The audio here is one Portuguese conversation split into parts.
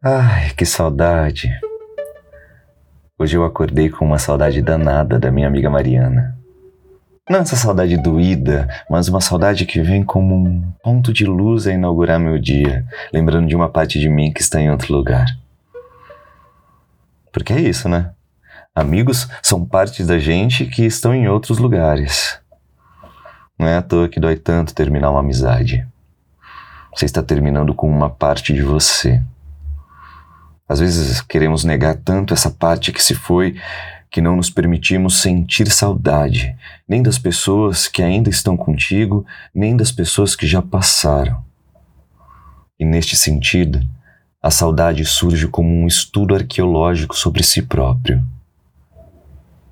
Ai, que saudade. Hoje eu acordei com uma saudade danada da minha amiga Mariana. Não essa saudade doída, mas uma saudade que vem como um ponto de luz a inaugurar meu dia, lembrando de uma parte de mim que está em outro lugar. Porque é isso, né? Amigos são partes da gente que estão em outros lugares. Não é à toa que dói tanto terminar uma amizade. Você está terminando com uma parte de você. Às vezes queremos negar tanto essa parte que se foi que não nos permitimos sentir saudade, nem das pessoas que ainda estão contigo, nem das pessoas que já passaram. E neste sentido, a saudade surge como um estudo arqueológico sobre si próprio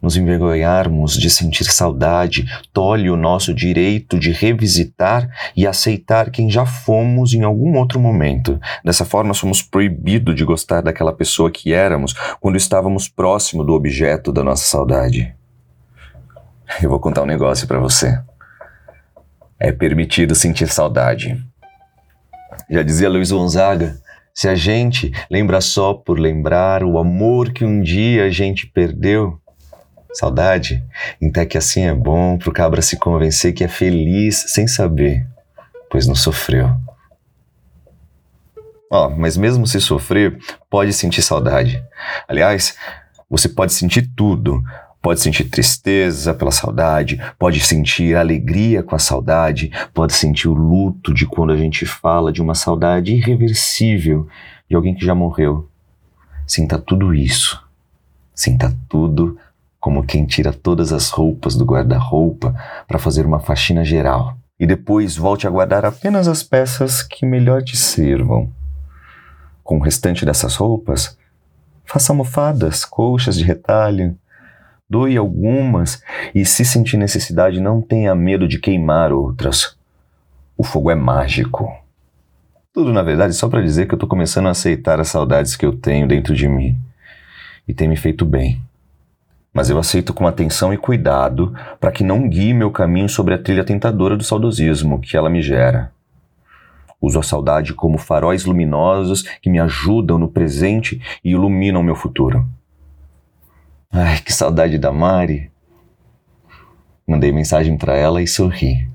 nos envergonharmos de sentir saudade, tolhe o nosso direito de revisitar e aceitar quem já fomos em algum outro momento. Dessa forma, somos proibidos de gostar daquela pessoa que éramos quando estávamos próximo do objeto da nossa saudade. Eu vou contar um negócio para você. É permitido sentir saudade. Já dizia Luiz Gonzaga, se a gente lembra só por lembrar o amor que um dia a gente perdeu, Saudade? Então é que assim é bom pro cabra se convencer que é feliz sem saber, pois não sofreu. Ó, oh, mas mesmo se sofrer, pode sentir saudade. Aliás, você pode sentir tudo. Pode sentir tristeza pela saudade, pode sentir alegria com a saudade, pode sentir o luto de quando a gente fala de uma saudade irreversível de alguém que já morreu. Sinta tudo isso. Sinta tudo como quem tira todas as roupas do guarda-roupa para fazer uma faxina geral e depois volte a guardar apenas as peças que melhor te sirvam. Com o restante dessas roupas, faça almofadas, colchas de retalho, doe algumas e, se sentir necessidade, não tenha medo de queimar outras. O fogo é mágico. Tudo, na verdade, só para dizer que eu estou começando a aceitar as saudades que eu tenho dentro de mim. E tem me feito bem mas eu aceito com atenção e cuidado para que não guie meu caminho sobre a trilha tentadora do saudosismo que ela me gera. Uso a saudade como faróis luminosos que me ajudam no presente e iluminam meu futuro. Ai, que saudade da Mari! Mandei mensagem para ela e sorri.